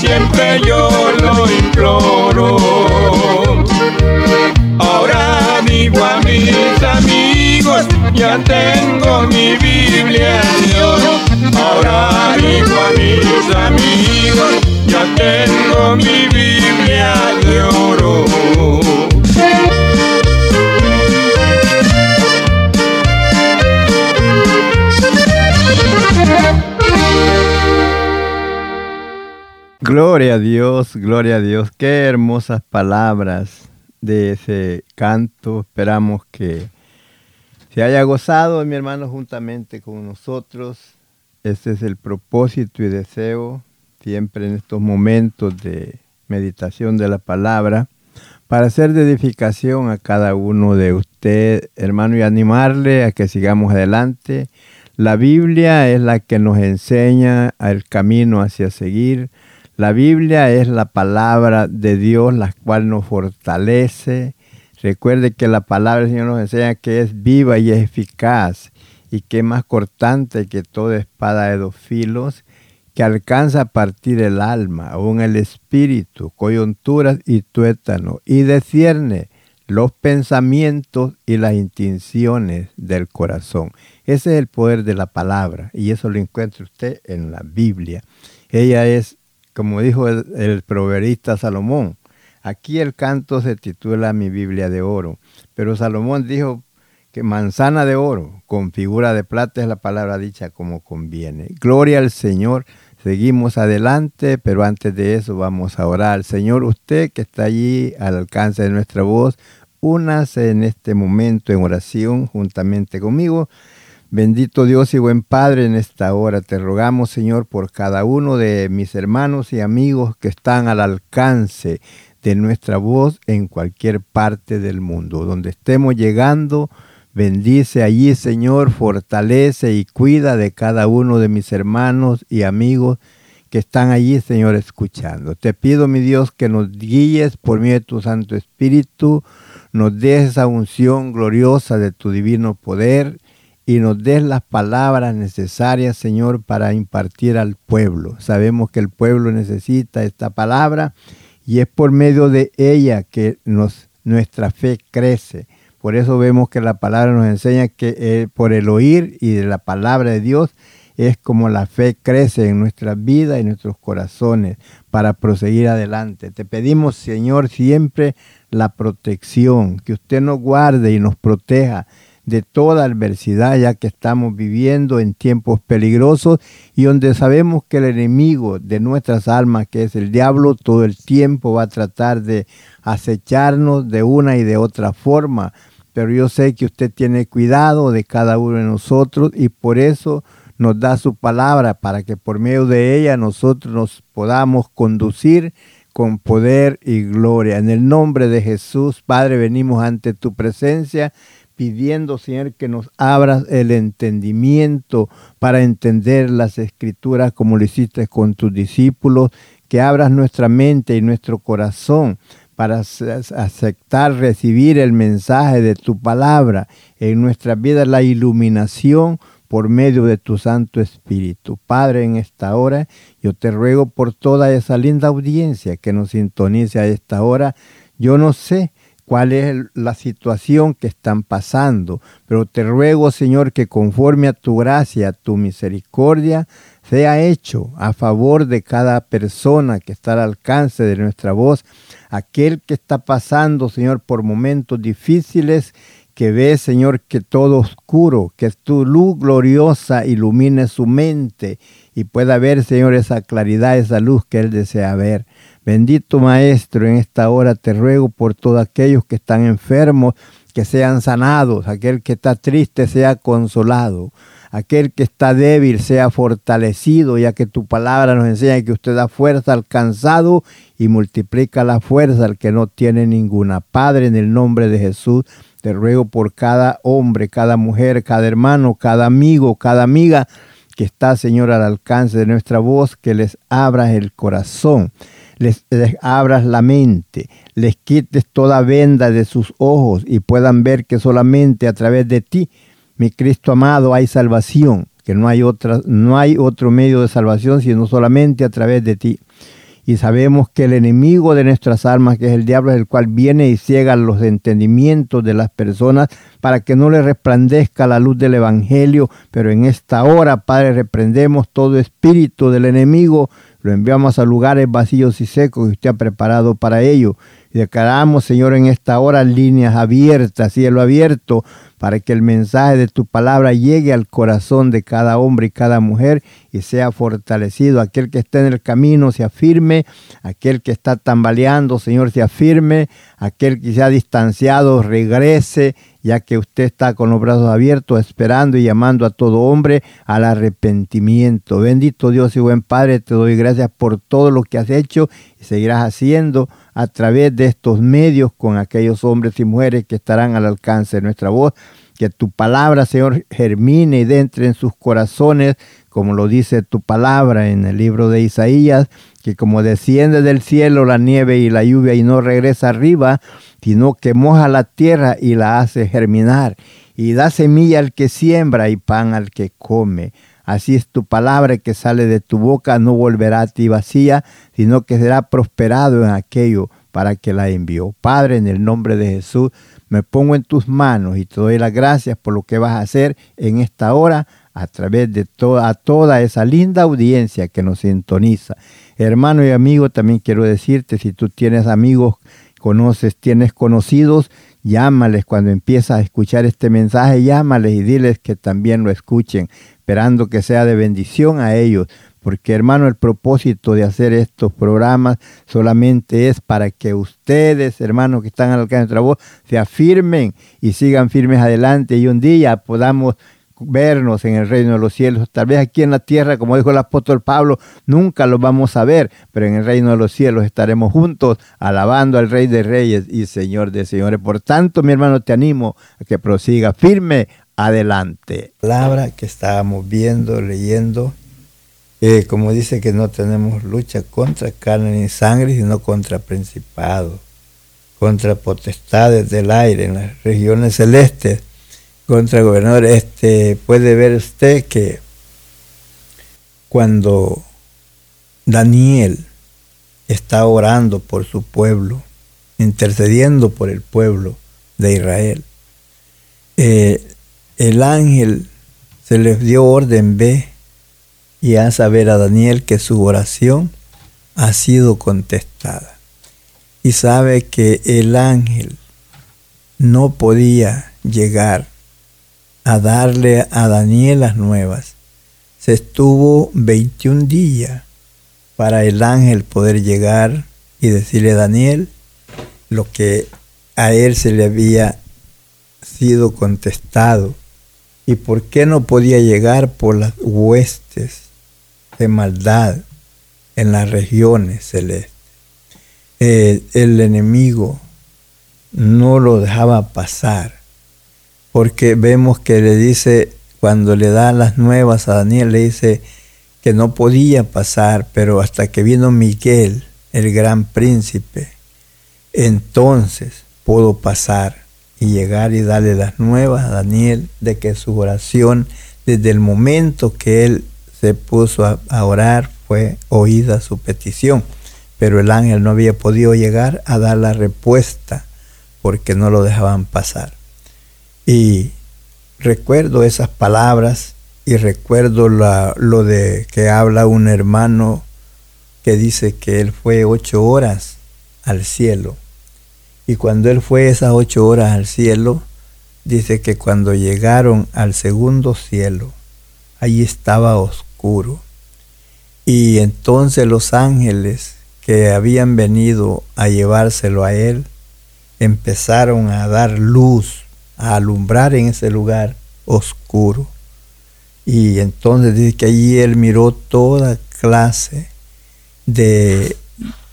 siempre yo lo imploro. Ahora digo a mis amigos, ya tengo mi Biblia de oro. Ahora digo a mis amigos, ya tengo mi Biblia de oro. Gloria a Dios, gloria a Dios. Qué hermosas palabras de ese canto. Esperamos que se haya gozado, mi hermano, juntamente con nosotros. Ese es el propósito y deseo siempre en estos momentos de meditación de la palabra para hacer de edificación a cada uno de usted, hermano, y animarle a que sigamos adelante. La Biblia es la que nos enseña el camino hacia seguir. La Biblia es la palabra de Dios, la cual nos fortalece. Recuerde que la palabra del Señor nos enseña que es viva y es eficaz y que es más cortante que toda espada de dos filos, que alcanza a partir el alma, aún el espíritu, coyunturas y tuétano, y descierne los pensamientos y las intenciones del corazón. Ese es el poder de la palabra y eso lo encuentra usted en la Biblia. Ella es como dijo el, el proverbista Salomón, aquí el canto se titula Mi Biblia de Oro, pero Salomón dijo que manzana de oro con figura de plata es la palabra dicha como conviene. Gloria al Señor. Seguimos adelante, pero antes de eso vamos a orar. Señor, usted que está allí al alcance de nuestra voz, únase en este momento en oración juntamente conmigo. Bendito Dios y buen Padre, en esta hora te rogamos, Señor, por cada uno de mis hermanos y amigos que están al alcance de nuestra voz en cualquier parte del mundo. Donde estemos llegando, bendice allí, Señor, fortalece y cuida de cada uno de mis hermanos y amigos que están allí, Señor, escuchando. Te pido, mi Dios, que nos guíes por medio de tu Santo Espíritu, nos des esa unción gloriosa de tu divino poder y nos des las palabras necesarias, Señor, para impartir al pueblo. Sabemos que el pueblo necesita esta palabra y es por medio de ella que nuestra fe crece. Por eso vemos que la palabra nos enseña que eh, por el oír y de la palabra de Dios es como la fe crece en nuestra vida y en nuestros corazones para proseguir adelante. Te pedimos, Señor, siempre la protección, que usted nos guarde y nos proteja de toda adversidad, ya que estamos viviendo en tiempos peligrosos y donde sabemos que el enemigo de nuestras almas, que es el diablo, todo el tiempo va a tratar de acecharnos de una y de otra forma pero yo sé que usted tiene cuidado de cada uno de nosotros y por eso nos da su palabra para que por medio de ella nosotros nos podamos conducir con poder y gloria. En el nombre de Jesús, Padre, venimos ante tu presencia pidiendo, Señor, que nos abras el entendimiento para entender las escrituras como lo hiciste con tus discípulos, que abras nuestra mente y nuestro corazón para aceptar, recibir el mensaje de tu palabra en nuestra vida, la iluminación por medio de tu Santo Espíritu. Padre, en esta hora yo te ruego por toda esa linda audiencia que nos sintonice a esta hora. Yo no sé cuál es la situación que están pasando, pero te ruego, Señor, que conforme a tu gracia, a tu misericordia, sea hecho a favor de cada persona que está al alcance de nuestra voz, aquel que está pasando, Señor, por momentos difíciles, que ve, Señor, que todo oscuro, que tu luz gloriosa ilumine su mente y pueda ver, Señor, esa claridad, esa luz que Él desea ver. Bendito Maestro, en esta hora te ruego por todos aquellos que están enfermos, que sean sanados, aquel que está triste sea consolado, aquel que está débil sea fortalecido, ya que tu palabra nos enseña que usted da fuerza al cansado y multiplica la fuerza al que no tiene ninguna. Padre, en el nombre de Jesús, te ruego por cada hombre, cada mujer, cada hermano, cada amigo, cada amiga que está, Señor, al alcance de nuestra voz, que les abras el corazón, les, abras la mente, les quites toda venda de sus ojos y puedan ver que solamente a través de ti mi Cristo amado, hay salvación, que no hay, otra, no hay otro medio de salvación sino solamente a través de ti. Y sabemos que el enemigo de nuestras almas, que es el diablo, es el cual viene y ciega los entendimientos de las personas para que no le resplandezca la luz del Evangelio. Pero en esta hora, Padre, reprendemos todo espíritu del enemigo, lo enviamos a lugares vacíos y secos que usted ha preparado para ello. Y declaramos, Señor, en esta hora líneas abiertas, cielo abierto, para que el mensaje de tu palabra llegue al corazón de cada hombre y cada mujer y sea fortalecido. Aquel que está en el camino se afirme, aquel que está tambaleando, Señor, se afirme, aquel que se ha distanciado regrese, ya que usted está con los brazos abiertos esperando y llamando a todo hombre al arrepentimiento. Bendito Dios y buen Padre, te doy gracias por todo lo que has hecho y seguirás haciendo a través de estos medios con aquellos hombres y mujeres que estarán al alcance de nuestra voz. Que tu palabra, Señor, germine y entre en sus corazones, como lo dice tu palabra en el libro de Isaías, que como desciende del cielo la nieve y la lluvia y no regresa arriba, sino que moja la tierra y la hace germinar, y da semilla al que siembra y pan al que come. Así es tu palabra que sale de tu boca, no volverá a ti vacía, sino que será prosperado en aquello para que la envió. Padre, en el nombre de Jesús, me pongo en tus manos y te doy las gracias por lo que vas a hacer en esta hora a través de toda, toda esa linda audiencia que nos sintoniza. Hermano y amigo, también quiero decirte, si tú tienes amigos, conoces, tienes conocidos, llámales cuando empiezas a escuchar este mensaje, llámales y diles que también lo escuchen esperando que sea de bendición a ellos, porque hermano, el propósito de hacer estos programas solamente es para que ustedes, hermanos que están al alcance de nuestra voz, se afirmen y sigan firmes adelante y un día podamos vernos en el reino de los cielos. Tal vez aquí en la tierra, como dijo el apóstol Pablo, nunca lo vamos a ver, pero en el reino de los cielos estaremos juntos alabando al Rey de Reyes y Señor de Señores. Por tanto, mi hermano, te animo a que prosiga firme adelante. Palabra que estábamos viendo, leyendo, eh, como dice que no tenemos lucha contra carne ni sangre, sino contra principados, contra potestades del aire en las regiones celestes, contra gobernadores. Este, puede ver usted que cuando Daniel está orando por su pueblo, intercediendo por el pueblo de Israel, eh, el ángel se les dio orden, ve y a saber a Daniel que su oración ha sido contestada. Y sabe que el ángel no podía llegar a darle a Daniel las nuevas. Se estuvo 21 días para el ángel poder llegar y decirle a Daniel lo que a él se le había sido contestado y por qué no podía llegar por las huestes de maldad en las regiones celestes. Eh, el enemigo no lo dejaba pasar, porque vemos que le dice, cuando le da las nuevas a Daniel, le dice que no podía pasar, pero hasta que vino Miguel, el gran príncipe, entonces pudo pasar y llegar y darle las nuevas a Daniel de que su oración, desde el momento que él se puso a, orar, fue oída su petición. Pero el ángel no había podido llegar a dar la respuesta porque no lo dejaban pasar. Y recuerdo esas palabras y recuerdo lo de que habla un hermano que dice que él fue ocho horas al cielo y cuando él fue esas ocho horas al cielo, dice que cuando llegaron al segundo cielo, allí estaba oscuro. Y entonces los ángeles que habían venido a llevárselo a él, empezaron a dar luz, a alumbrar en ese lugar oscuro. Y entonces dice que allí él miró toda clase de,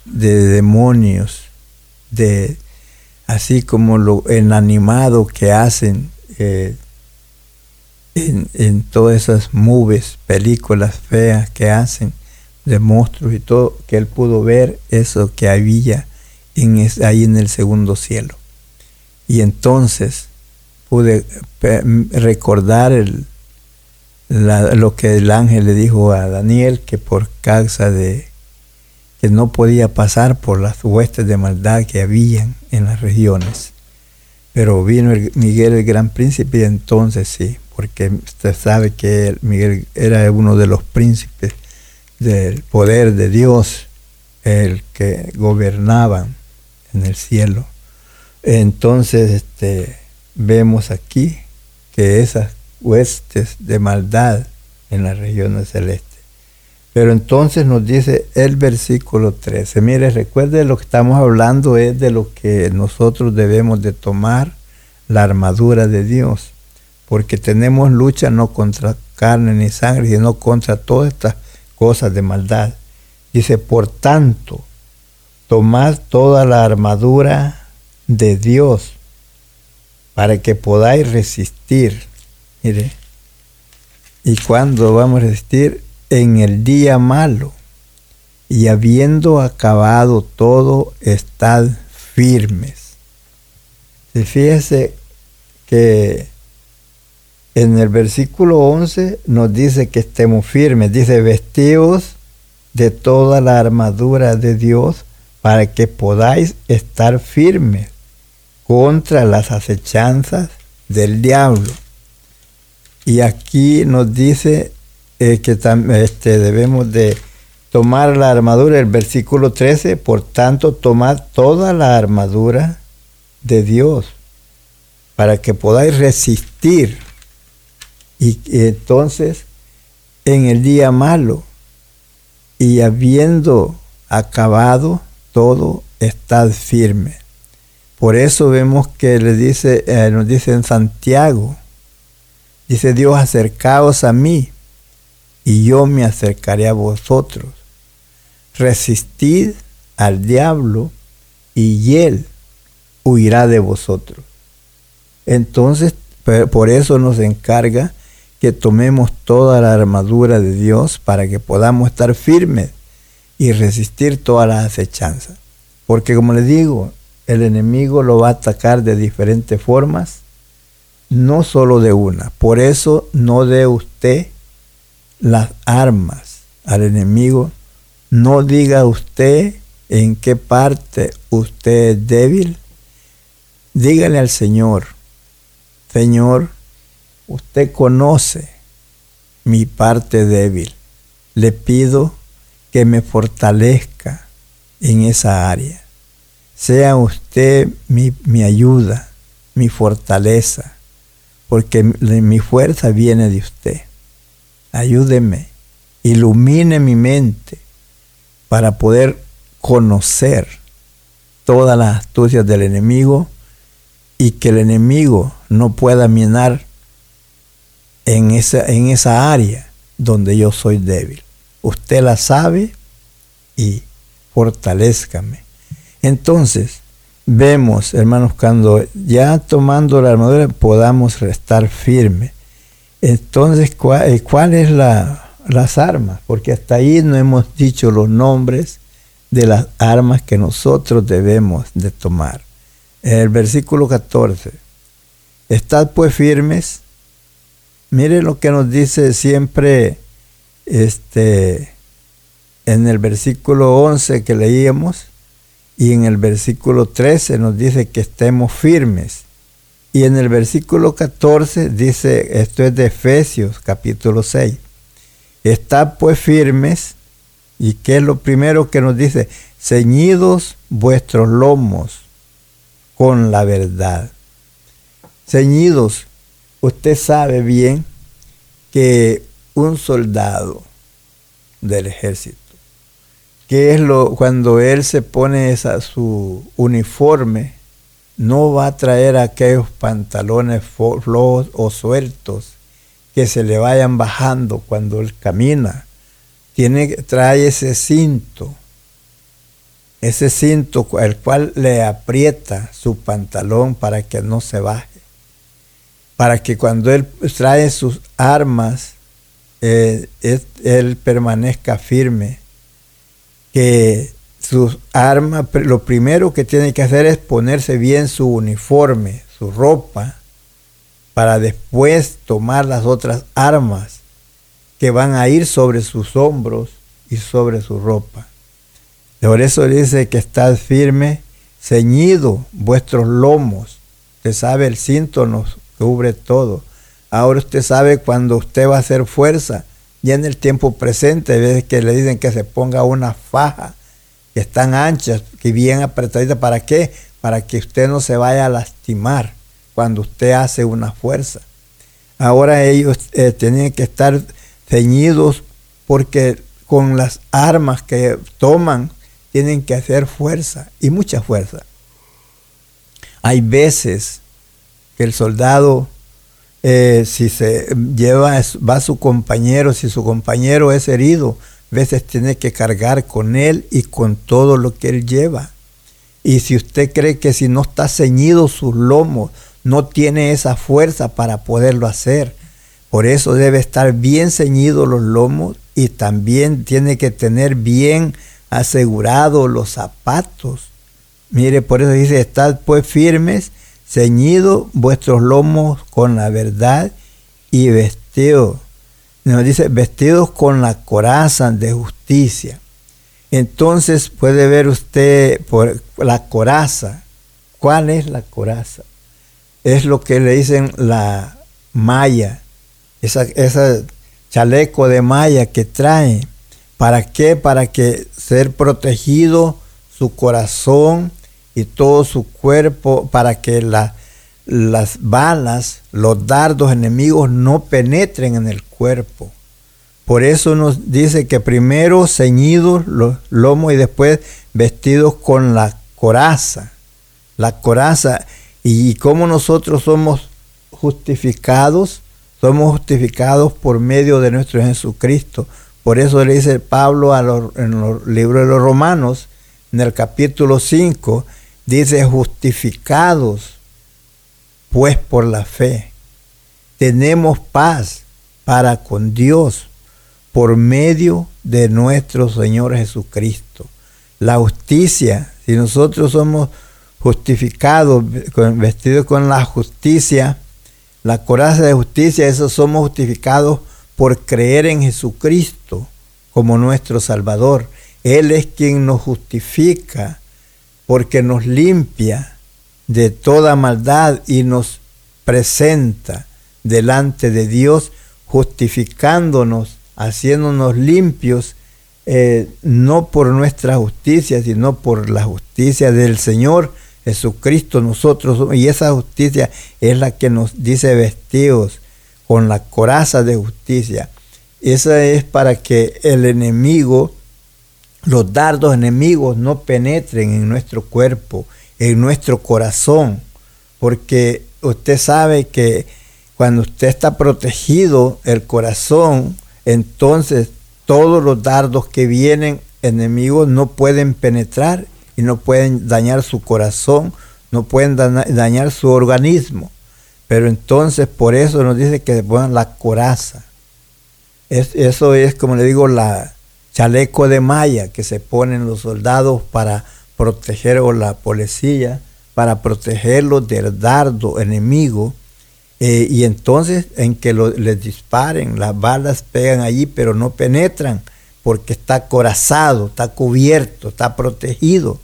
de demonios, de así como lo animado que hacen eh, en, todas esas movies, películas feas que hacen de monstruos y todo, que él pudo ver eso que había en ahí en el segundo cielo. Y entonces pude recordar el, lo que el ángel le dijo a Daniel, que por causa de que no podía pasar por las huestes de maldad que habían en las regiones. Pero vino Miguel el gran príncipe y entonces sí, porque usted sabe que Miguel era uno de los príncipes del poder de Dios, el que gobernaba en el cielo. Entonces este, vemos aquí que esas huestes de maldad en las regiones celestes pero entonces nos dice el versículo 13. Mire, recuerde lo que estamos hablando es de lo que nosotros debemos de tomar la armadura de Dios. Porque tenemos lucha no contra carne ni sangre, sino contra todas estas cosas de maldad. Dice, por tanto, tomad toda la armadura de Dios para que podáis resistir. Mire, ¿y cuando vamos a resistir? en el día malo, y habiendo acabado todo, estad firmes. Y fíjese que en el versículo 11 nos dice que estemos firmes, dice vestidos de toda la armadura de Dios para que podáis estar firmes contra las acechanzas del diablo. Y aquí nos dice eh, que este, debemos de tomar la armadura, el versículo 13, por tanto tomad toda la armadura de Dios para que podáis resistir y, y entonces en el día malo y habiendo acabado todo, estad firme. Por eso vemos que le dice, eh, nos dice en Santiago, dice Dios, acercaos a mí y yo me acercaré a vosotros. Resistid al diablo y él huirá de vosotros. Entonces, por eso nos encarga que tomemos toda la armadura de Dios para que podamos estar firmes y resistir todas las acechanzas. Porque como le digo, el enemigo lo va a atacar de diferentes formas, no solo de una. Por eso no dé usted las armas al enemigo, no diga usted en qué parte usted es débil. Dígale al Señor, Señor, usted conoce mi parte débil. Le pido que me fortalezca en esa área. Sea usted mi, ayuda, mi fortaleza, porque mi fuerza viene de usted ayúdeme, ilumine mi mente para poder conocer todas las astucias del enemigo y que el enemigo no pueda minar en esa, en esa área donde yo soy débil. Usted la sabe y fortalezcame. Entonces, vemos, hermanos, cuando ya tomando la armadura podamos estar firmes. Entonces, ¿cuál, eh, cuál es la, las armas? Porque hasta ahí no hemos dicho los nombres de las armas que nosotros debemos de tomar. El versículo 14, estad pues firmes. Mire lo que nos dice siempre este, en el versículo 11 que leíamos y en el versículo 13 nos dice que estemos firmes. Y en el versículo 14 dice, esto es de Efesios capítulo 6, estad pues firmes ¿Y qué es lo primero que nos dice? Ceñidos vuestros lomos con la verdad. Ceñidos, usted sabe bien que un soldado del ejército, que es lo cuando él se pone su uniforme, no va a traer aquellos pantalones flojos o sueltos que se le vayan bajando cuando él camina. Tiene, trae ese cinto, ese cinto el cual le aprieta su pantalón para que no se baje, para que cuando él trae sus armas, eh, él permanezca firme, que sus armas, lo primero que tiene que hacer es ponerse bien su uniforme, su ropa, para después tomar las otras armas que van a ir sobre sus hombros y sobre su ropa. Por eso dice que estad firme, ceñido vuestros lomos. Usted sabe, el cinto nos cubre todo. Ahora usted sabe cuando usted va a hacer fuerza, ya en el tiempo presente, veces que le dicen que se ponga una faja que están anchas, que bien apretadita. ¿Para qué? Para que usted no se vaya a lastimar cuando usted hace una fuerza. Ahora ellos eh, tienen que estar ceñidos porque con las armas que toman tienen que hacer fuerza y mucha fuerza. Hay veces que el soldado, eh, si se lleva, va a su compañero, si su compañero es herido, veces tiene que cargar con él y con todo lo que él lleva. Y si usted cree que si no está ceñido sus lomos, no tiene esa fuerza para poderlo hacer, por eso debe estar bien ceñido los lomos y también tiene que tener bien asegurados los zapatos. Mire, por eso dice, estad pues firmes, ceñidos vuestros lomos con la verdad y vestidos. Nos dice, vestidos con la coraza de justicia. Entonces puede ver usted por la coraza. ¿Cuál es la coraza? Es lo que le dicen la malla esa, chaleco de malla que trae. ¿Para qué? Para que ser protegido su corazón y todo su cuerpo, para que las balas, los dardos enemigos no penetren en el cuerpo. Por eso nos dice que primero ceñidos los lomos y después vestidos con la coraza. La coraza. Y cómo nosotros somos justificados somos justificados por medio de nuestro Jesucristo. Por eso le dice Pablo en los libros de los Romanos, en el capítulo 5, dice justificados pues por la fe. Tenemos paz para con Dios por medio de nuestro Señor Jesucristo. La justicia, si nosotros somos justificados, vestidos con la justicia, la coraza de justicia, eso somos justificados por creer en Jesucristo como nuestro Salvador. Él es quien nos justifica porque nos limpia de toda maldad y nos presenta delante de Dios justificándonos, haciéndonos limpios, eh, no por nuestra justicia, sino por la justicia del Señor Jesucristo nosotros, y esa justicia es la que nos dice vestidos con la coraza de justicia. Esa es para que el enemigo, los dardos enemigos no penetren en nuestro cuerpo, en nuestro corazón, porque usted sabe que cuando usted está protegido el corazón, entonces todos los dardos que vienen enemigos no pueden penetrar y no pueden dañar su corazón, no pueden dañar su organismo. Pero entonces por eso nos dice que se pongan la coraza. eso es, como le digo, la chaleco de malla que se ponen los soldados para proteger o la policía, para protegerlos del dardo enemigo. Eh, y entonces en que les disparen, las balas pegan allí, pero no penetran, porque está corazado, está cubierto, está protegido.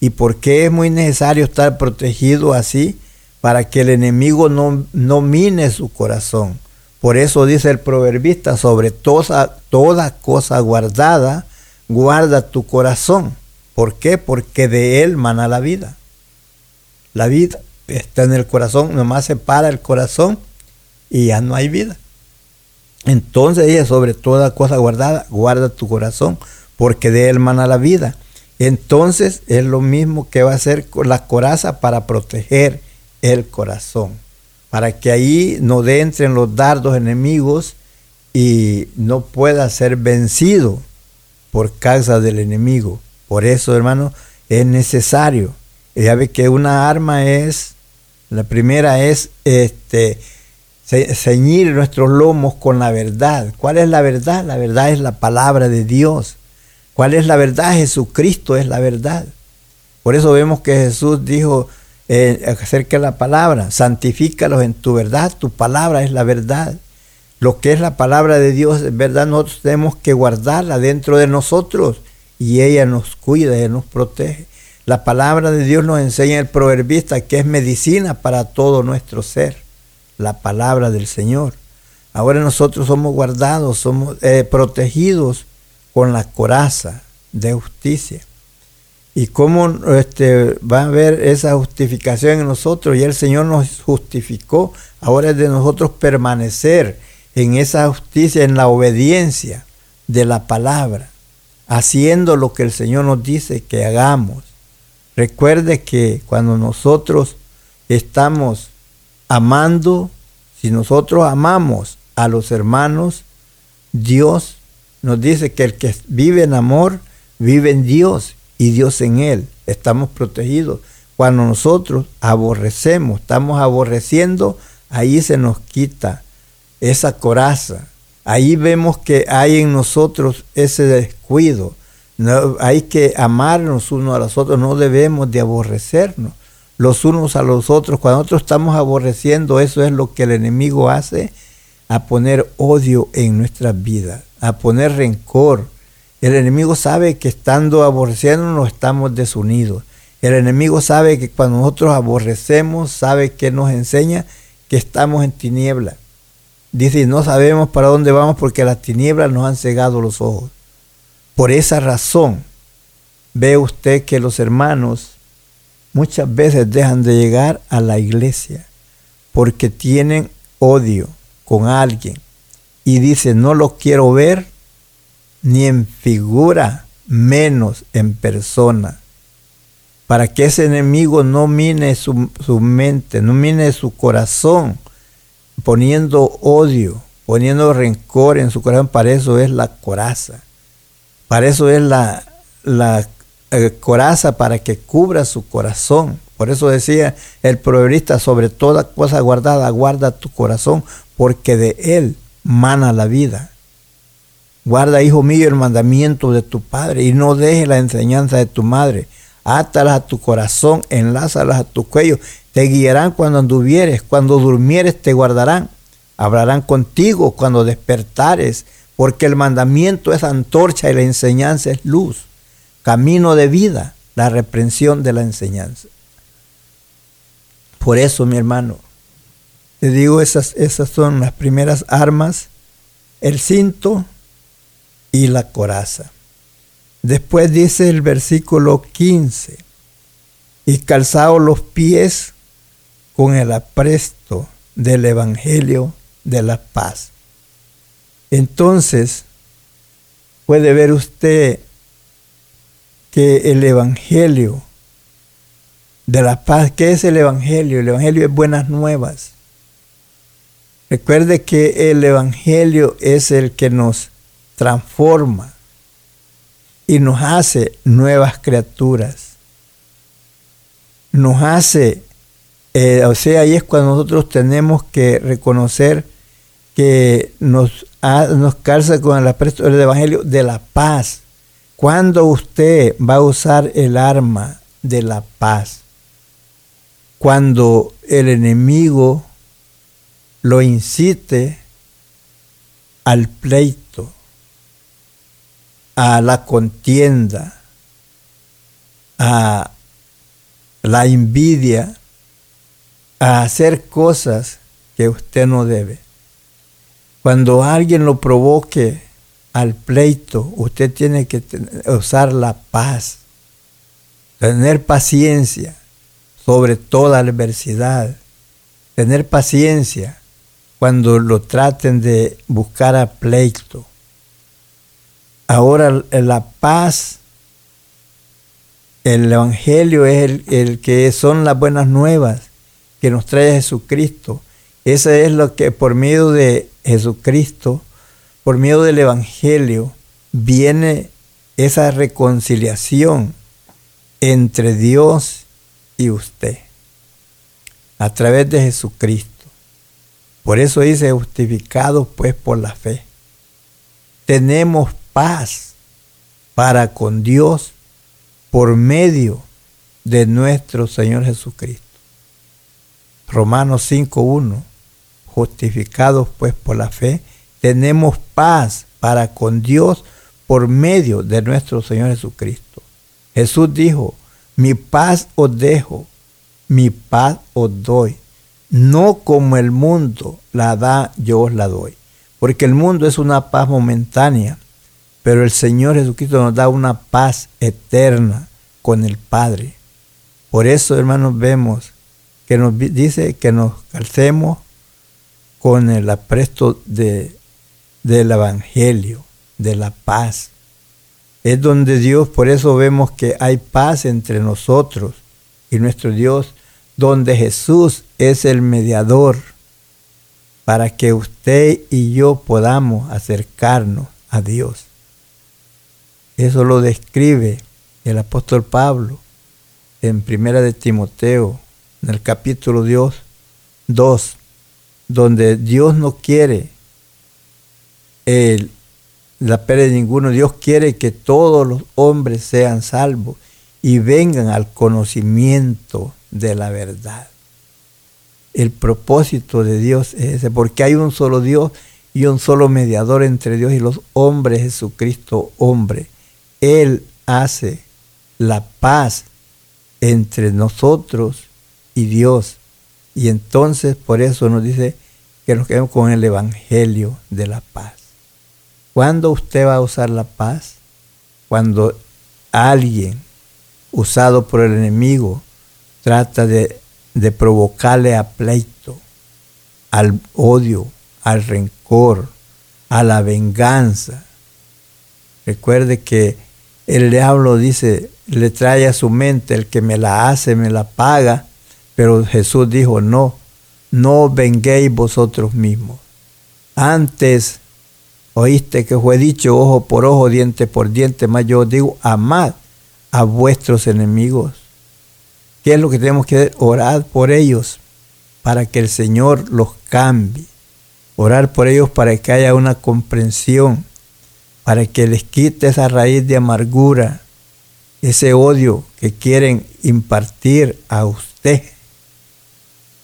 ¿Y por qué es muy necesario estar protegido así? Para que el enemigo no, no mine su corazón. Por eso dice el proverbista, sobre toda, cosa guardada, guarda tu corazón. ¿Por qué? Porque de él mana la vida. La vida está en el corazón, nomás se para el corazón y ya no hay vida. Entonces ella sobre toda cosa guardada, guarda tu corazón, porque de él mana la vida. Entonces es lo mismo que va a hacer la coraza para proteger el corazón, para que ahí no entren los dardos enemigos y no pueda ser vencido por causa del enemigo. Por eso, hermano, es necesario. Ya ve que una arma es, la primera es este, ceñir nuestros lomos con la verdad. ¿Cuál es la verdad? La verdad es la palabra de Dios. ¿Cuál es la verdad? Jesucristo es la verdad. Por eso vemos que Jesús dijo eh, acerca la palabra, santifícalos en tu verdad, tu palabra es la verdad. Lo que es la palabra de Dios es verdad, nosotros tenemos que guardarla dentro de nosotros y ella nos cuida, ella nos protege. La palabra de Dios nos enseña el proverbista que es medicina para todo nuestro ser, la palabra del Señor. Ahora nosotros somos guardados, somos eh, protegidos con la coraza de justicia. Y cómo este, va a haber esa justificación en nosotros. Y el Señor nos justificó. Ahora es de nosotros permanecer en esa justicia, en la obediencia de la palabra, haciendo lo que el Señor nos dice que hagamos. Recuerde que cuando nosotros estamos amando, si nosotros amamos a los hermanos, Dios nos dice que el que vive en amor vive en Dios y Dios en él. Estamos protegidos. Cuando nosotros aborrecemos, estamos aborreciendo, ahí se nos quita esa coraza. Ahí vemos que hay en nosotros ese descuido. Hay que amarnos unos a los otros, no debemos de aborrecernos los unos a los otros. Cuando nosotros estamos aborreciendo, eso es lo que el enemigo hace, a poner odio en nuestras vidas a poner rencor. El enemigo sabe que estando aborreciéndonos estamos desunidos. El enemigo sabe que cuando nosotros aborrecemos, sabe que nos enseña que estamos en tiniebla. Dice, no sabemos para dónde vamos porque las tinieblas nos han cegado los ojos. Por esa razón, ve usted que los hermanos muchas veces dejan de llegar a la iglesia porque tienen odio con alguien y dice, no lo quiero ver ni en figura, menos en persona, para que ese enemigo no mine su, mente, no mine su corazón, poniendo odio, poniendo rencor en su corazón, para eso es la coraza, para eso es la, la eh, coraza para que cubra su corazón. Por eso decía el proverbista, sobre toda cosa guardada, guarda tu corazón, porque de él mana la vida. Guarda, hijo mío, el mandamiento de tu padre y no dejes la enseñanza de tu madre. Átalas a tu corazón, enlázalas a tu cuello. Te guiarán cuando anduvieres, cuando durmieres te guardarán. Hablarán contigo cuando despertares, porque el mandamiento es antorcha y la enseñanza es luz. Camino de vida, la reprensión de la enseñanza. Por eso, mi hermano, te digo, esas, esas son las primeras armas, el cinto y la coraza. Después dice el versículo 15, y calzado los pies con el apresto del Evangelio de la paz. Entonces, puede ver usted que el Evangelio de la paz. ¿Qué es el Evangelio? El Evangelio es buenas nuevas. Recuerde que el Evangelio es el que nos transforma y nos hace nuevas criaturas. Nos hace, eh, o sea, ahí es cuando nosotros tenemos que reconocer que nos, nos calza con el apresto del Evangelio de la paz. Cuando usted va a usar el arma de la paz, cuando el enemigo lo incite al pleito, a la contienda, a la envidia, a hacer cosas que usted no debe. Cuando alguien lo provoque al pleito, usted tiene que usar la paz, tener paciencia sobre toda adversidad, tener paciencia cuando lo traten de buscar a pleito. Ahora la paz, el Evangelio es el, que son las buenas nuevas que nos trae Jesucristo. Eso es lo que por medio de Jesucristo, por medio del Evangelio, viene esa reconciliación entre Dios y usted a través de Jesucristo. Por eso dice justificados pues por la fe. Tenemos paz para con Dios por medio de nuestro Señor Jesucristo. Romanos 5.1 justificados pues por la fe, tenemos paz para con Dios por medio de nuestro Señor Jesucristo. Jesús dijo, mi paz os dejo, mi paz os doy. No como el mundo la da, yo os la doy. Porque el mundo es una paz momentánea, pero el Señor Jesucristo nos da una paz eterna con el Padre. Por eso, hermanos, vemos que nos dice que nos calcemos con el apresto de, del Evangelio, de la paz. Es donde Dios, por eso vemos que hay paz entre nosotros y nuestro Dios, donde Jesús es el mediador para que usted y yo podamos acercarnos a Dios. Eso lo describe el apóstol Pablo en Primera de Timoteo, en el capítulo Dios 2, donde Dios no quiere la pérdida de ninguno. Dios quiere que todos los hombres sean salvos y vengan al conocimiento de la verdad. El propósito de Dios es ese, porque hay un solo Dios y un solo mediador entre Dios y los hombres, Jesucristo hombre. Él hace la paz entre nosotros y Dios. Y entonces por eso nos dice que nos quedemos con el Evangelio de la paz. ¿Cuándo usted va a usar la paz? Cuando alguien usado por el enemigo trata de, provocarle a pleito, al odio, al rencor, a la venganza. Recuerde que el diablo dice, le trae a su mente, el que me la hace, me la paga, pero Jesús dijo, no, no venguéis vosotros mismos. Antes oíste que fue dicho ojo por ojo, diente por diente, más yo digo, amad a vuestros enemigos. ¿Qué es lo que tenemos que hacer? Orar por ellos para que el Señor los cambie. Orar por ellos para que haya una comprensión, para que les quite esa raíz de amargura, ese odio que quieren impartir a usted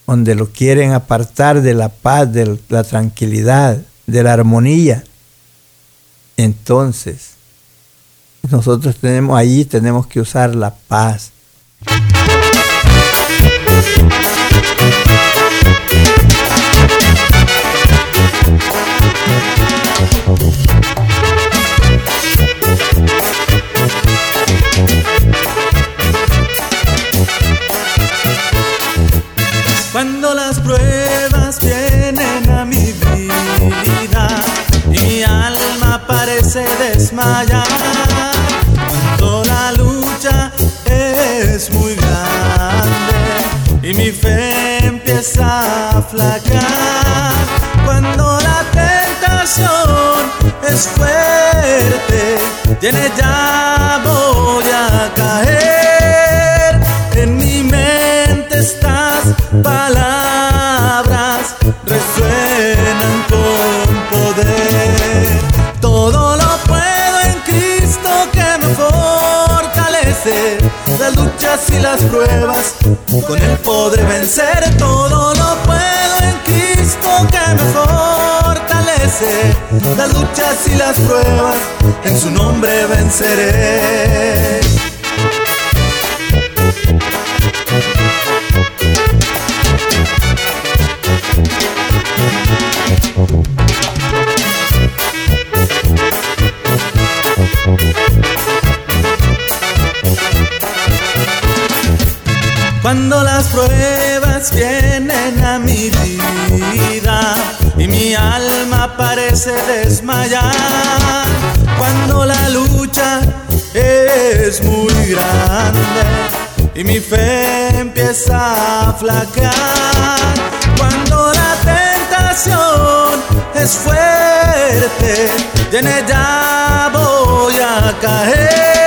donde lo quieren apartar de la paz, de la tranquilidad, de la armonía. Entonces, nosotros tenemos allí tenemos que usar la paz. parece desmayar. Cuando la lucha es muy grande y mi fe empieza a flacar Cuando la tentación es fuerte, tiene ya voy a caer. Luchas y las pruebas, con Él podré vencer. Todo lo puedo en Cristo que me fortalece. Las luchas y las pruebas, en su nombre venceré. Cuando las pruebas vienen a mi vida y mi alma parece desmayar, cuando la lucha es muy grande y mi fe empieza a flacar, cuando la tentación es fuerte, tiene ya voy a caer. en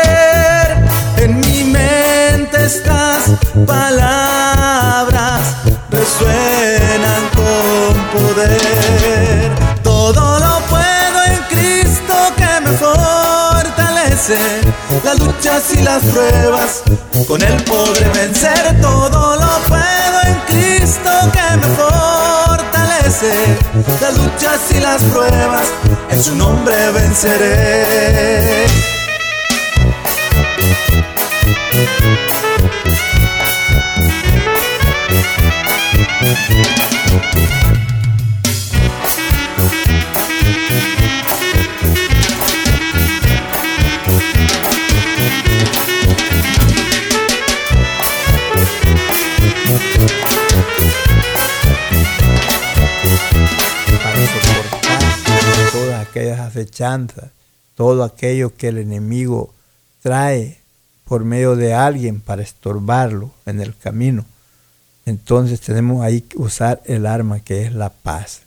estas palabras resuenan con poder. Todo lo puedo en Cristo que me fortalece. Las luchas y las pruebas, con Él podré vencer. Todo lo puedo en Cristo que me fortalece. Las luchas y las pruebas, en su nombre venceré. Aquellas acechanzas, todo aquello que el enemigo trae por medio de alguien para estorbarlo en el camino. Entonces tenemos ahí que usar el arma que es la paz.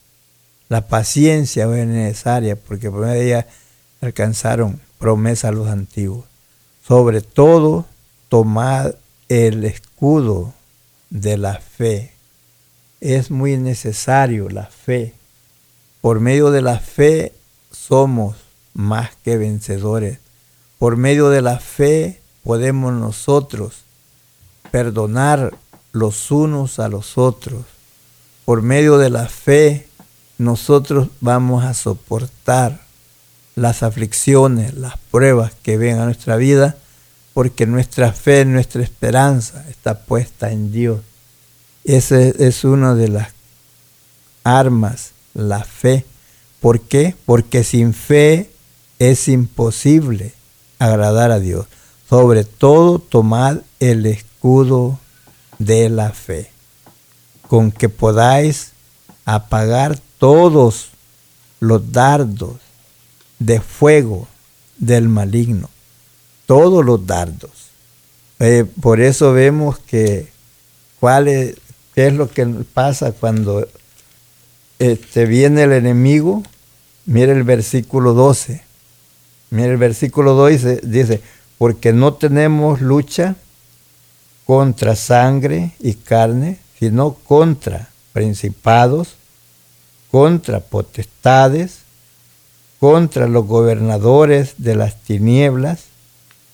La paciencia es necesaria porque por medio de ella alcanzaron promesa los antiguos. Sobre todo, tomad el escudo de la fe. Es muy necesario la fe. Por medio de la fe somos más que vencedores. Por medio de la fe podemos nosotros perdonar los unos a los otros. Por medio de la fe nosotros vamos a soportar las aflicciones, las pruebas que vengan a nuestra vida, porque nuestra fe, nuestra esperanza está puesta en Dios. Esa es una de las armas, la fe. ¿Por qué? Porque sin fe es imposible agradar a Dios. Sobre todo tomad el escudo de la fe, con que podáis apagar todos los dardos de fuego del maligno, todos los dardos. Eh, por eso vemos que cuál qué es lo que pasa cuando este, viene el enemigo. Mire el versículo 12. Mire el versículo 12 dice, dice, porque no tenemos lucha contra sangre y carne, sino contra principados, contra potestades, contra los gobernadores de las tinieblas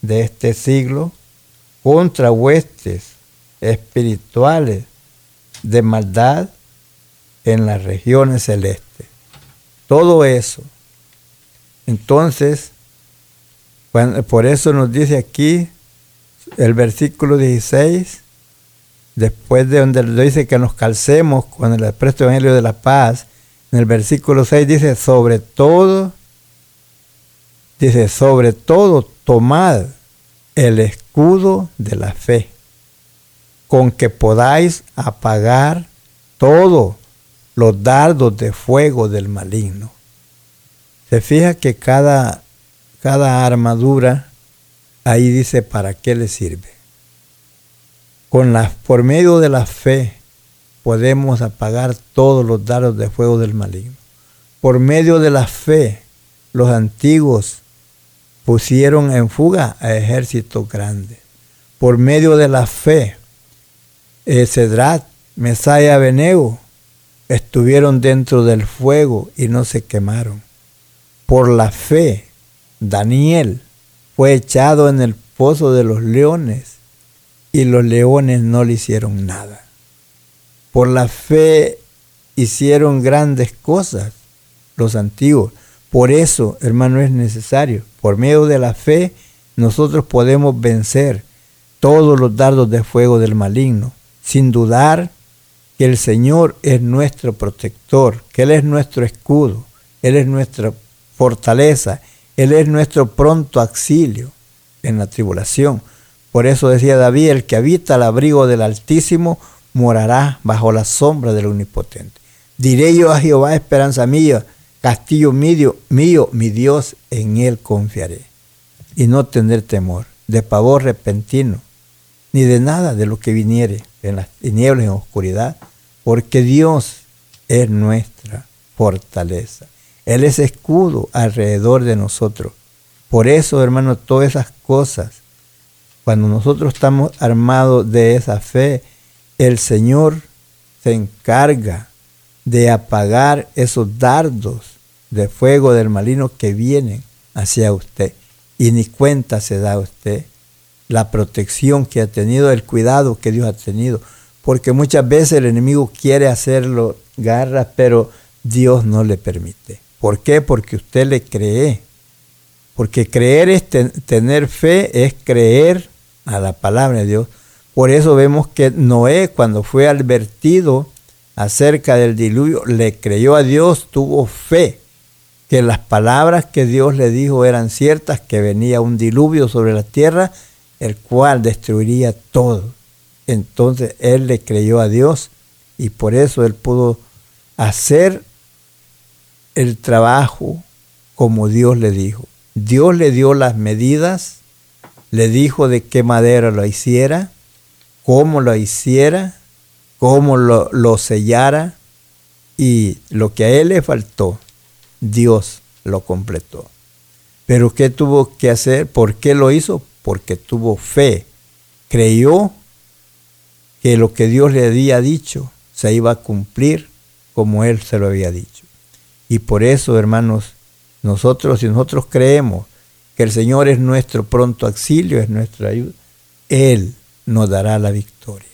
de este siglo, contra huestes espirituales de maldad en las regiones celestes. Todo eso. Entonces, por eso nos dice aquí el versículo 16, después de donde dice que nos calcemos con el presto evangelio de la paz, en el versículo 6 dice, sobre todo, dice, sobre todo tomad el escudo de la fe, con que podáis apagar todos los dardos de fuego del maligno. Se fija que cada, cada armadura ahí dice para qué le sirve. Con la, por medio de la fe podemos apagar todos los dardos de fuego del maligno. Por medio de la fe, los antiguos pusieron en fuga a ejércitos grandes. Por medio de la fe, Cedrat, Mesaya Benego estuvieron dentro del fuego y no se quemaron. Por la fe, Daniel fue echado en el pozo de los leones y los leones no le hicieron nada. Por la fe hicieron grandes cosas los antiguos. Por eso, hermano, es necesario. Por medio de la fe, nosotros podemos vencer todos los dardos de fuego del maligno, sin dudar que el Señor es nuestro protector, que Él es nuestro escudo, Él es nuestra fortaleza, Él es nuestro pronto auxilio en la tribulación. Por eso decía David, el que habita al abrigo del Altísimo morará bajo la sombra del Omnipotente. Diré yo a Jehová, esperanza mía, castillo mío, mío, mi Dios, en Él confiaré. Y no tener temor, de pavor repentino, ni de nada de lo que viniere en las tinieblas en oscuridad, porque Dios es nuestra fortaleza. Él es escudo alrededor de nosotros. Por eso, hermano, todas esas cosas, cuando nosotros estamos armados de esa fe, el Señor se encarga de apagar esos dardos de fuego del maligno que vienen hacia usted. Y ni cuenta se da usted la protección que ha tenido, el cuidado que Dios ha tenido. Porque muchas veces el enemigo quiere hacerlo garras, pero Dios no le permite. ¿Por qué? Porque usted le cree. Porque creer es tener fe, es creer a la palabra de Dios. Por eso vemos que Noé, cuando fue advertido acerca del diluvio, le creyó a Dios, tuvo fe, que las palabras que Dios le dijo eran ciertas, que venía un diluvio sobre la tierra el cual destruiría todo. Entonces él le creyó a Dios y por eso él pudo hacer el trabajo como Dios le dijo. Dios le dio las medidas, le dijo de qué madera lo hiciera, cómo lo hiciera, cómo lo, lo sellara y lo que a él le faltó, Dios lo completó. Pero ¿qué tuvo que hacer? ¿Por qué lo hizo? Porque tuvo fe, creyó que lo que Dios le había dicho se iba a cumplir como Él se lo había dicho. Y por eso, hermanos, nosotros, si nosotros creemos que el Señor es nuestro pronto auxilio, es nuestra ayuda, Él nos dará la victoria.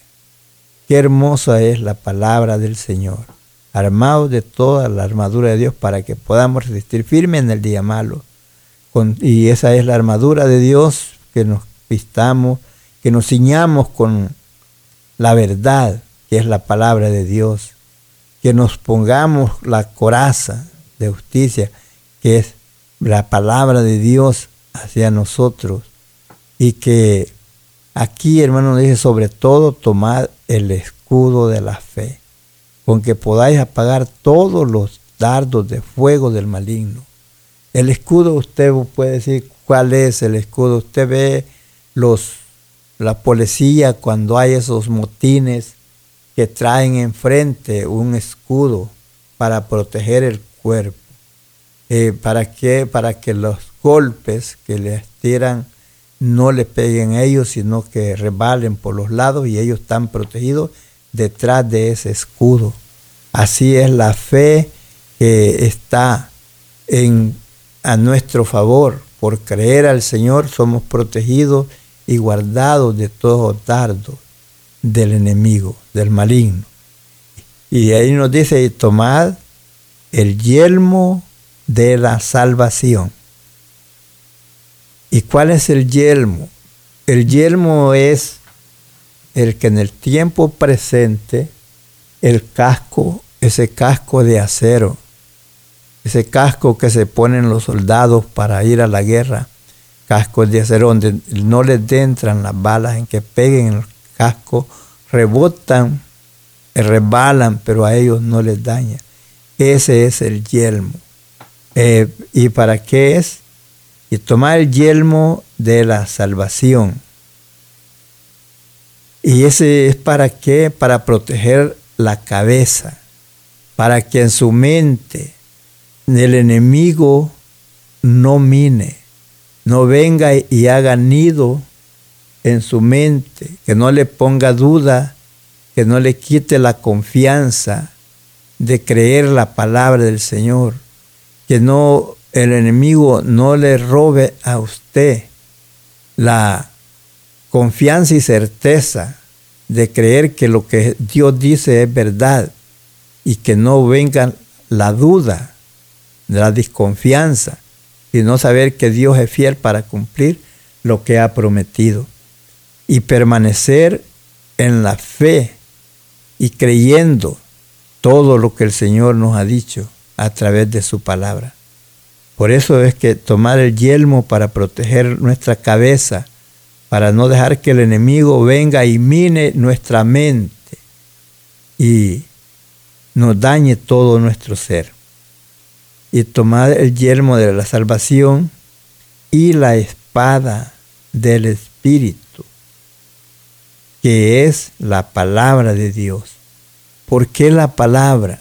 Qué hermosa es la palabra del Señor, armados de toda la armadura de Dios para que podamos resistir firme en el día malo. y esa es la armadura de Dios que nos vistamos, que nos ciñamos con la verdad, que es la palabra de Dios, que nos pongamos la coraza de justicia, que es la palabra de Dios hacia nosotros, y que aquí, hermano, dice, sobre todo tomad el escudo de la fe, con que podáis apagar todos los dardos de fuego del maligno. El escudo usted puede decir, cuál es el escudo. Usted ve los, la policía cuando hay esos motines que traen enfrente un escudo para proteger el cuerpo. Eh, ¿Para qué? Para que los golpes que les tiran no le peguen a ellos, sino que rebalen por los lados y ellos están protegidos detrás de ese escudo. Así es la fe que está en, a nuestro favor por creer al Señor somos protegidos y guardados de todo dardo del enemigo, del maligno. Y ahí nos dice, tomad el yelmo de la salvación. ¿Y cuál es el yelmo? El yelmo es el que en el tiempo presente, el casco, ese casco de acero, ese casco que se ponen los soldados para ir a la guerra, casco de acero donde no les entran las balas en que peguen el casco, rebotan, rebalan, pero a ellos no les daña. Ese es el yelmo. Eh, ¿Y para qué es? Y tomar el yelmo de la salvación. ¿Y ese es para qué? Para proteger la cabeza para que en su mente el enemigo no mine, no venga y haga nido en su mente, que no le ponga duda, que no le quite la confianza de creer la palabra del Señor, que no el enemigo no le robe a usted la confianza y certeza de creer que lo que Dios dice es verdad y que no venga la duda, la desconfianza, sino saber que Dios es fiel para cumplir lo que ha prometido y permanecer en la fe y creyendo todo lo que el Señor nos ha dicho a través de su palabra. Por eso es que tomar el yelmo para proteger nuestra cabeza, para no dejar que el enemigo venga y mine nuestra mente y nos dañe todo nuestro ser. Y tomar el yelmo de la salvación y la espada del Espíritu, que es la palabra de Dios. ¿Por qué la palabra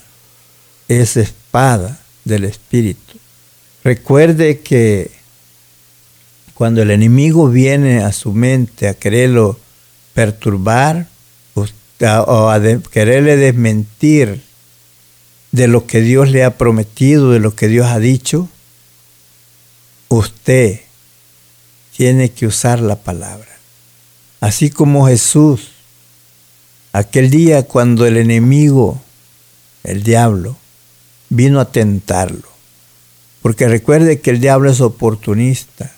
es espada del Espíritu? Recuerde que cuando el enemigo viene a su mente a quererlo perturbar o a quererle desmentir de lo que Dios le ha prometido, de lo que Dios ha dicho, usted tiene que usar la palabra. Así como Jesús, aquel día cuando el enemigo, el diablo, vino a tentarlo. Porque recuerde que el diablo es oportunista.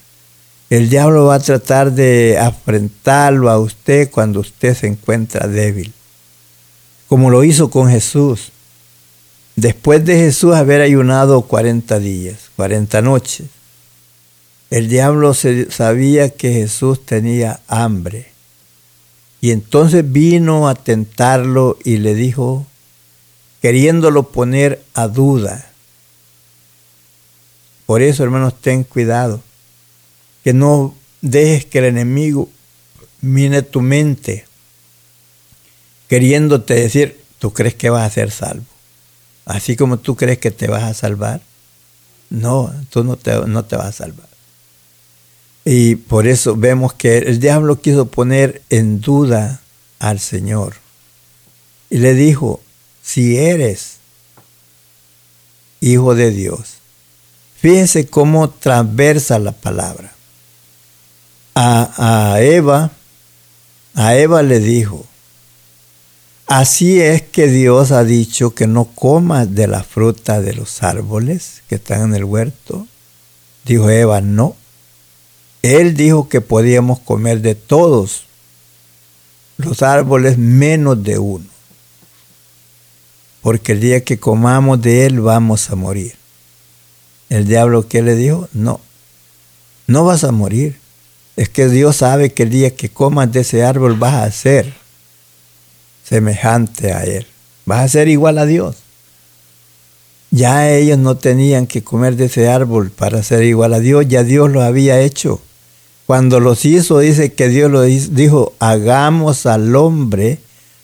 El diablo va a tratar de afrentarlo a usted cuando usted se encuentra débil. Como lo hizo con Jesús. Después de Jesús haber ayunado 40 días, 40 noches, el diablo sabía que Jesús tenía hambre. Y entonces vino a tentarlo y le dijo, queriéndolo poner a duda. Por eso, hermanos, ten cuidado, que no dejes que el enemigo mine tu mente, queriéndote decir, tú crees que vas a ser salvo así como tú crees que te vas a salvar. No, tú no te, no te vas a salvar. Y por eso vemos que el diablo quiso poner en duda al Señor. Y le dijo, si eres hijo de Dios, fíjense cómo transversa la palabra. A, a Eva, a Eva le dijo, Así es que Dios ha dicho que no comas de la fruta de los árboles que están en el huerto. Dijo Eva, no. Él dijo que podíamos comer de todos los árboles menos de uno. Porque el día que comamos de él vamos a morir. El diablo que le dijo, no, no vas a morir. Es que Dios sabe que el día que comas de ese árbol vas a ser semejante a Él. Vas a ser igual a Dios. Ya ellos no tenían que comer de ese árbol para ser igual a Dios, ya Dios lo había hecho. Cuando los hizo, dice que Dios lo dijo, hagamos al hombre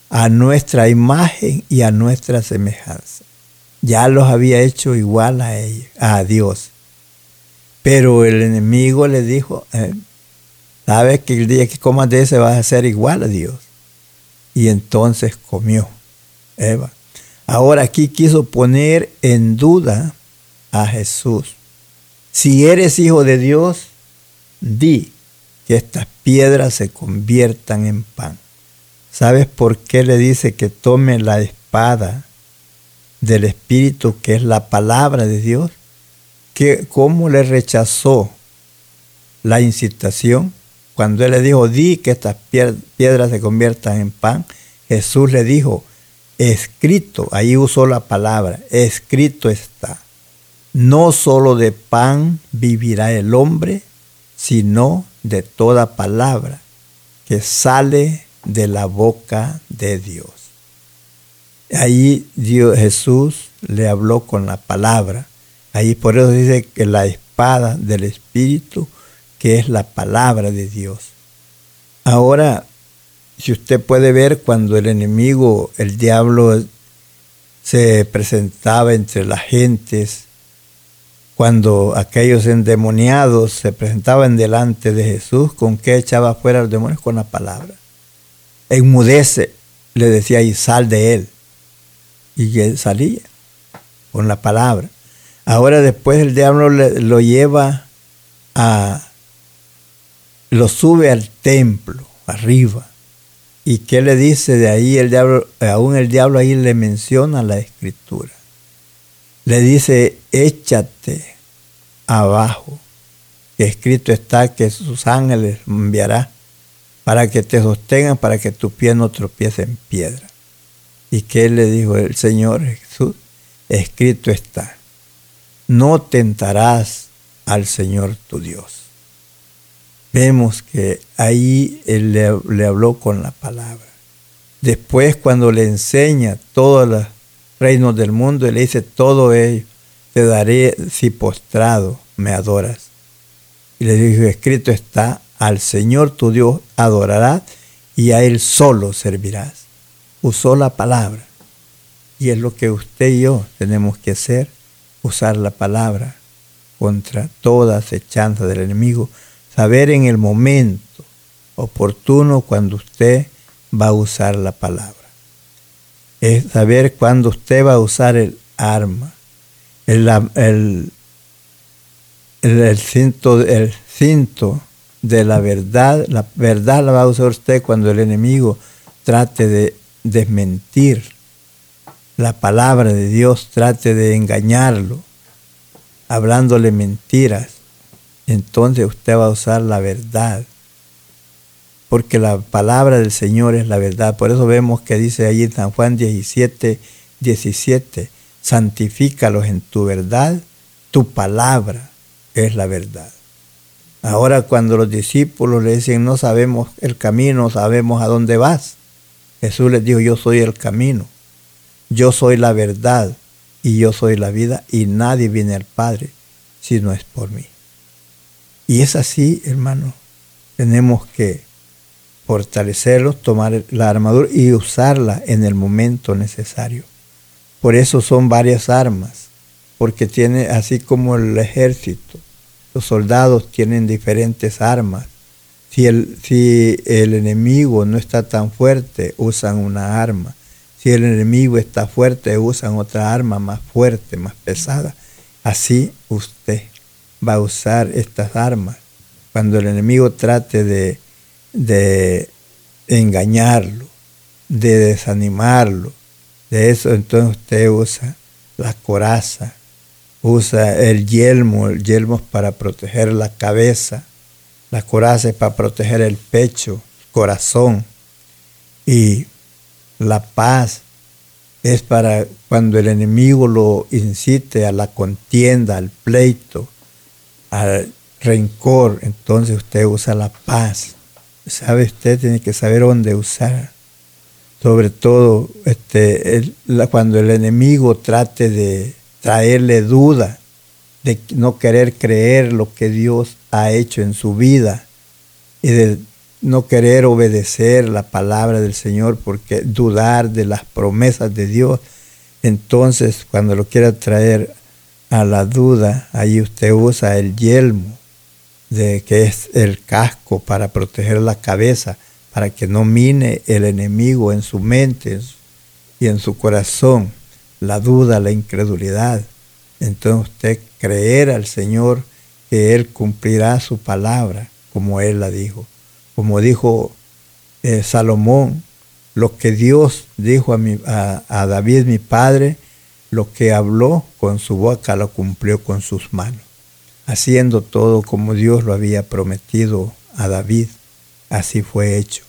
a nuestra imagen y a nuestra semejanza. Ya los había hecho igual a ellos, a Dios. Pero el enemigo le dijo, eh, sabes que el día que comas de ese vas a ser igual a Dios y entonces comió Eva. Ahora aquí quiso poner en duda a Jesús. Si eres hijo de Dios, di que estas piedras se conviertan en pan. ¿Sabes por qué le dice que tome la espada del Espíritu, que es la palabra de Dios? Que cómo le rechazó la incitación cuando él le dijo, di que estas piedras se conviertan en pan, Jesús le dijo, escrito, ahí usó la palabra, escrito está, no solo de pan vivirá el hombre, sino de toda palabra que sale de la boca de Dios. Ahí Jesús le habló con la palabra. Ahí por eso dice que la espada del Espíritu que es la palabra de Dios. Ahora, si usted puede ver cuando el enemigo, el diablo, se presentaba entre las gentes, cuando aquellos endemoniados se presentaban delante de Jesús, ¿con qué echaba fuera los demonios? Con la palabra. Enmudece, le decía, y sal de él. Y él salía con la palabra. Ahora después el diablo lo lleva a, lo sube al templo, arriba. ¿Y qué le dice de ahí el diablo? Aún el diablo ahí le menciona la escritura le dice, échate abajo, que escrito está que sus ángeles enviará para que te sostengan, para que tu pie no tropiece en piedra. ¿Y qué le dijo el Señor Jesús? Escrito está, no tentarás al Señor tu Dios. Vemos que ahí él le, habló con la palabra. Después cuando le enseña todas las reinos del mundo y le dice, todo ello te daré si postrado me adoras. Y le dijo, escrito está, al Señor tu Dios adorarás y a Él solo servirás. Usó la palabra. Y es lo que usted y yo tenemos que hacer, usar la palabra contra toda acechanza del enemigo, saber en el momento oportuno cuando usted va a usar la palabra es saber cuándo usted va a usar el arma. El, el, el, cinto, el cinto de la verdad, la verdad la va a usar usted cuando el enemigo trate de desmentir la palabra de Dios, trate de engañarlo, hablándole mentiras. Entonces usted va a usar la verdad porque la palabra del Señor es la verdad. Por eso vemos que dice allí en San Juan 17, 17, santifícalos en tu verdad, tu palabra es la verdad. Ahora cuando los discípulos le dicen, no sabemos el camino, sabemos a dónde vas, Jesús les dijo, yo soy el camino, yo soy la verdad y yo soy la vida y nadie viene al Padre si no es por mí. Y es así, hermano, tenemos que fortalecerlos, tomar la armadura y usarla en el momento necesario. Por eso son varias armas, porque tiene, así como el ejército, los soldados tienen diferentes armas. Si el, si el enemigo no está tan fuerte, usan una arma. Si el enemigo está fuerte, usan otra arma más fuerte, más pesada. Así usted va a usar estas armas. Cuando el enemigo trate de de engañarlo, de desanimarlo. De eso entonces usted usa la coraza, usa el yelmo, el yelmo es para proteger la cabeza, la coraza es para proteger el pecho, el corazón y la paz es para cuando el enemigo lo incite a la contienda, al pleito, al rencor, entonces usted usa la paz sabe usted, tiene que saber dónde usar. Sobre todo este, cuando el enemigo trate de traerle duda, de no querer creer lo que Dios ha hecho en su vida y de no querer obedecer la palabra del Señor porque dudar de las promesas de Dios. Entonces, cuando lo quiera traer a la duda, ahí usted usa el yelmo de que es el casco para proteger la cabeza, para que no mine el enemigo en su mente y en su corazón la duda, la incredulidad. Entonces usted creer al Señor que Él cumplirá su palabra como Él la dijo. Como dijo eh, Salomón, lo que Dios dijo a, mi, a, a David mi padre, lo que habló con su boca lo cumplió con sus manos haciendo todo como Dios lo había prometido a David. Así fue hecho.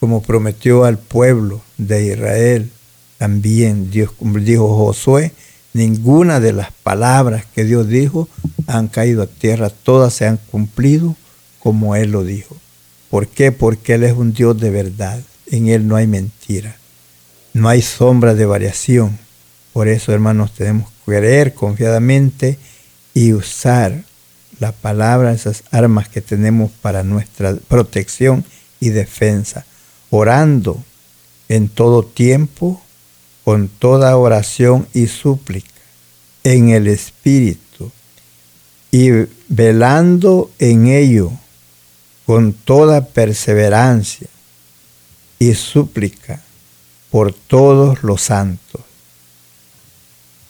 Como prometió al pueblo de Israel, también Dios dijo Josué, ninguna de las palabras que Dios dijo han caído a tierra, todas se han cumplido como Él lo dijo. ¿Por qué? Porque Él es un Dios de verdad, en Él no hay mentira, no hay sombra de variación. Por eso, hermanos, tenemos que creer confiadamente y usar la palabra, esas armas que tenemos para nuestra protección y defensa. orando en todo tiempo, con toda oración y súplica, en el Espíritu, y velando en ello con toda perseverancia y súplica por todos los santos.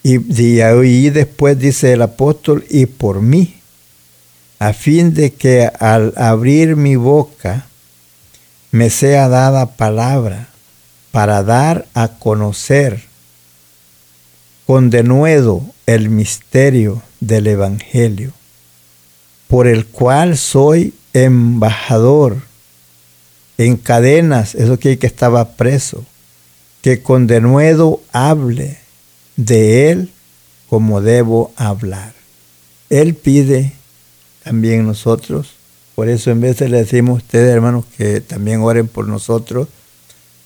Y, ahí después dice el apóstol, y por mí, a fin de que al abrir mi boca me sea dada palabra para dar a conocer con denuedo el misterio del Evangelio, por el cual soy embajador en cadenas, eso quiere que estaba preso, que con denuedo hable de él como debo hablar. Él pide también nosotros, por eso en vez de le decimos a ustedes hermanos que también oren por nosotros,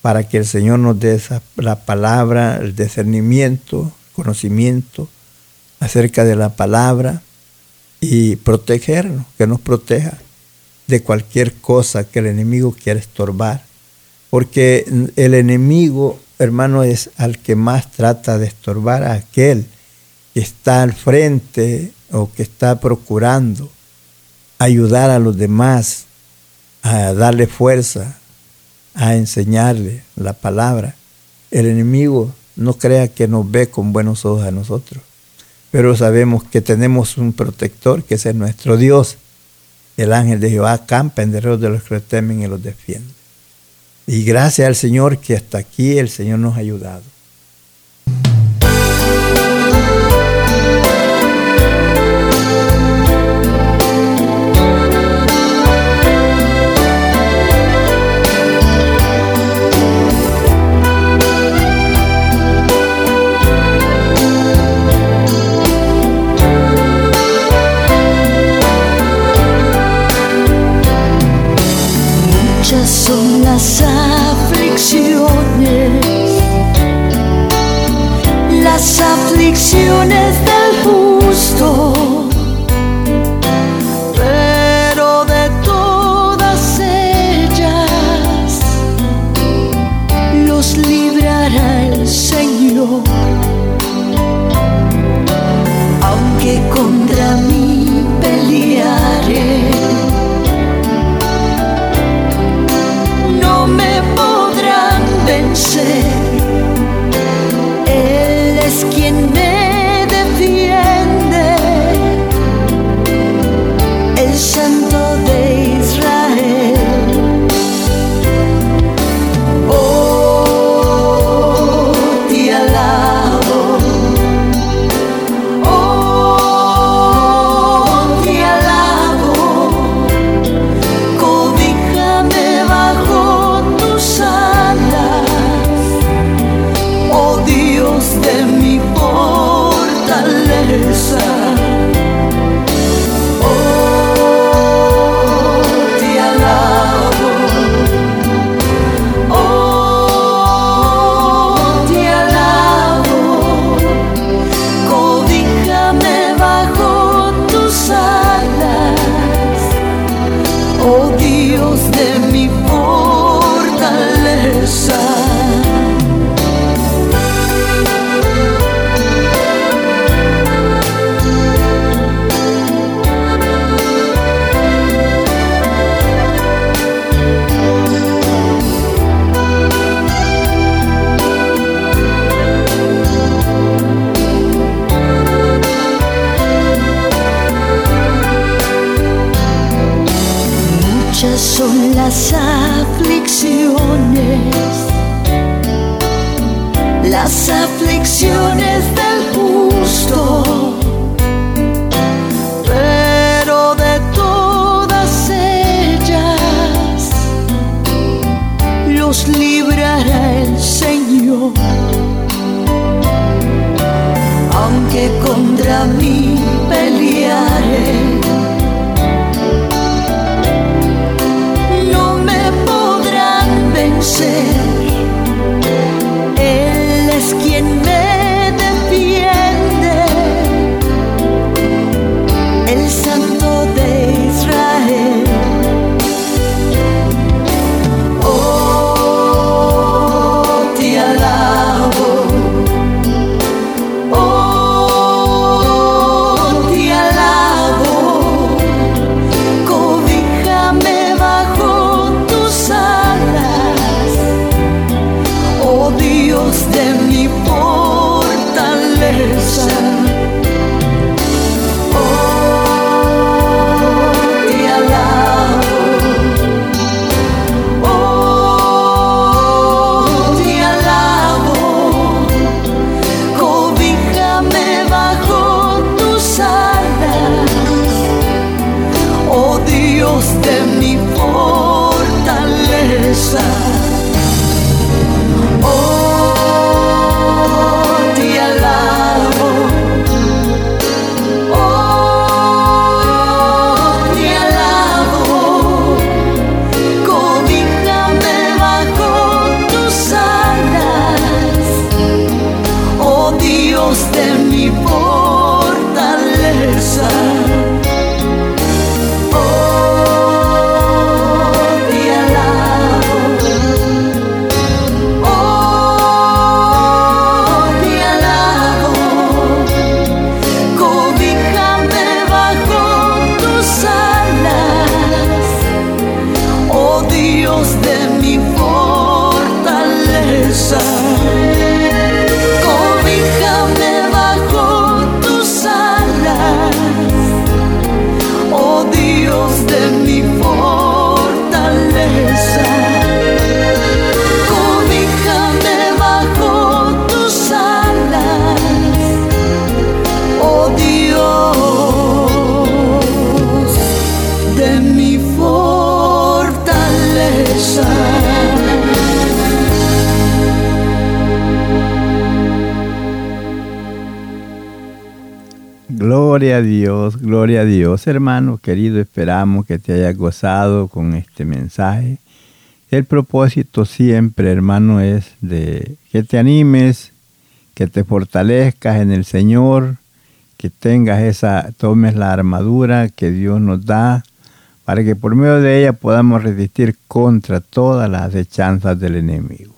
para que el Señor nos dé la palabra, el discernimiento, conocimiento acerca de la palabra y protegernos, que nos proteja de cualquier cosa que el enemigo quiera estorbar. Porque el enemigo, hermano, es al que más trata de estorbar a aquel que está al frente o que está procurando ayudar a los demás, a darle fuerza, a enseñarle la palabra. El enemigo no crea que nos ve con buenos ojos a nosotros, pero sabemos que tenemos un protector que es nuestro Dios el ángel de Jehová acampa en derredor de los que temen y los defiende. Y gracias al Señor que hasta aquí el Señor nos ha ayudado. las aflicciones, las aflicciones del justo. nos librará el Señor. Aunque contra mí pelearé, no me podrán vencer. Gloria a Dios, gloria a Dios. Hermano querido, esperamos que te hayas gozado con este mensaje. El propósito siempre, hermano, es de que te animes, que te fortalezcas en el Señor, que tengas esa, tomes la armadura que Dios nos da, para que por medio de ella podamos resistir contra todas las acechanzas del enemigo.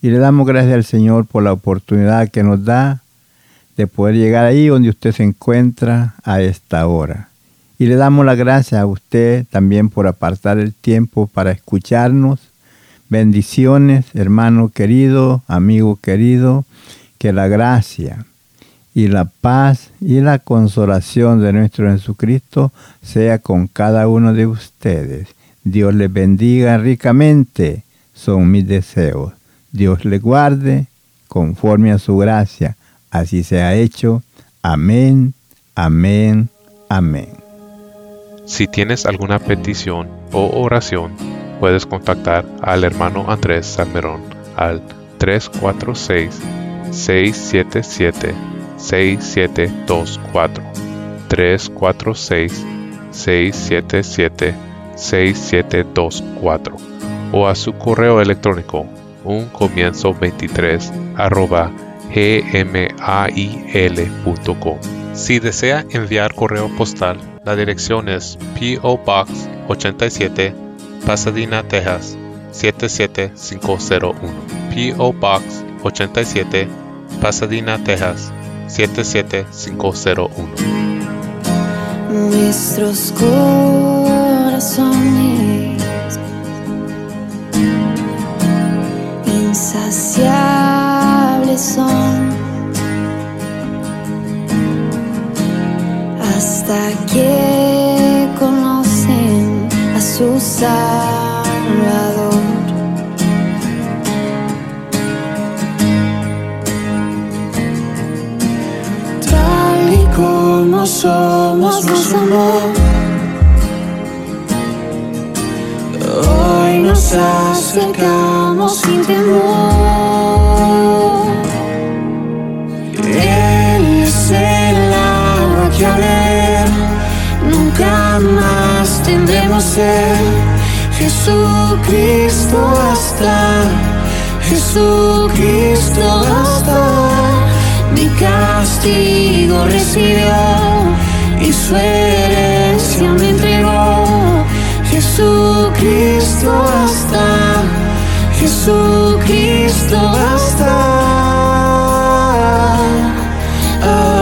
Y le damos gracias al Señor por la oportunidad que nos da de poder llegar ahí donde usted se encuentra a esta hora. Y le damos las gracias a usted también por apartar el tiempo para escucharnos. Bendiciones, hermano querido, amigo querido, que la gracia y la paz y la consolación de nuestro Jesucristo sea con cada uno de ustedes. Dios les bendiga ricamente, son mis deseos. Dios les guarde conforme a su gracia. Así se ha hecho. Amén, amén, amén. Si tienes alguna petición o oración, puedes contactar al hermano Andrés Salmerón al 346-677-6724. 346-677-6724 o a su correo electrónico un comienzo 23 arroba gmail.com. Si desea enviar correo postal, la dirección es P.O. Box 87, Pasadena, Texas 77501. P.O. Box 87, Pasadena, Texas 77501. Nuestros corazones insaciables hasta que conocen a su Salvador. Tal y como somos, nos amó. Hoy nos acercamos sin temor. tendremos ser Jesucristo hasta Jesucristo hasta. Mi castigo recibió y su herencia me entregó. Jesucristo hasta Jesucristo hasta. Ah.